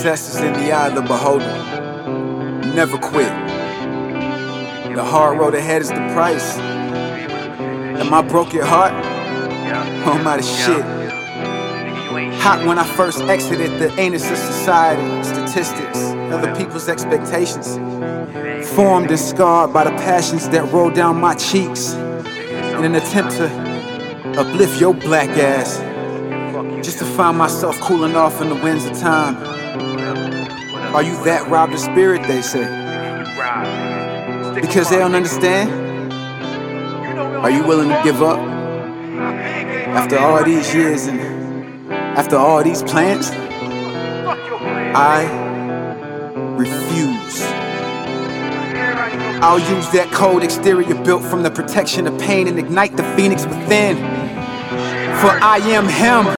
Success is in the eye of the beholder. Never quit. The hard road ahead is the price. Am I broke your heart? Oh, I'm out of shit. Hot when I first exited the anus of society, statistics, other people's expectations. Formed and scarred by the passions that roll down my cheeks in an attempt to uplift your black ass. Just to find myself cooling off in the winds of time. Are you that robbed of spirit, they say? Because they don't understand? Are you willing to give up? After all these years and after all these plans? I refuse. I'll use that cold exterior built from the protection of pain and ignite the phoenix within. For I am him.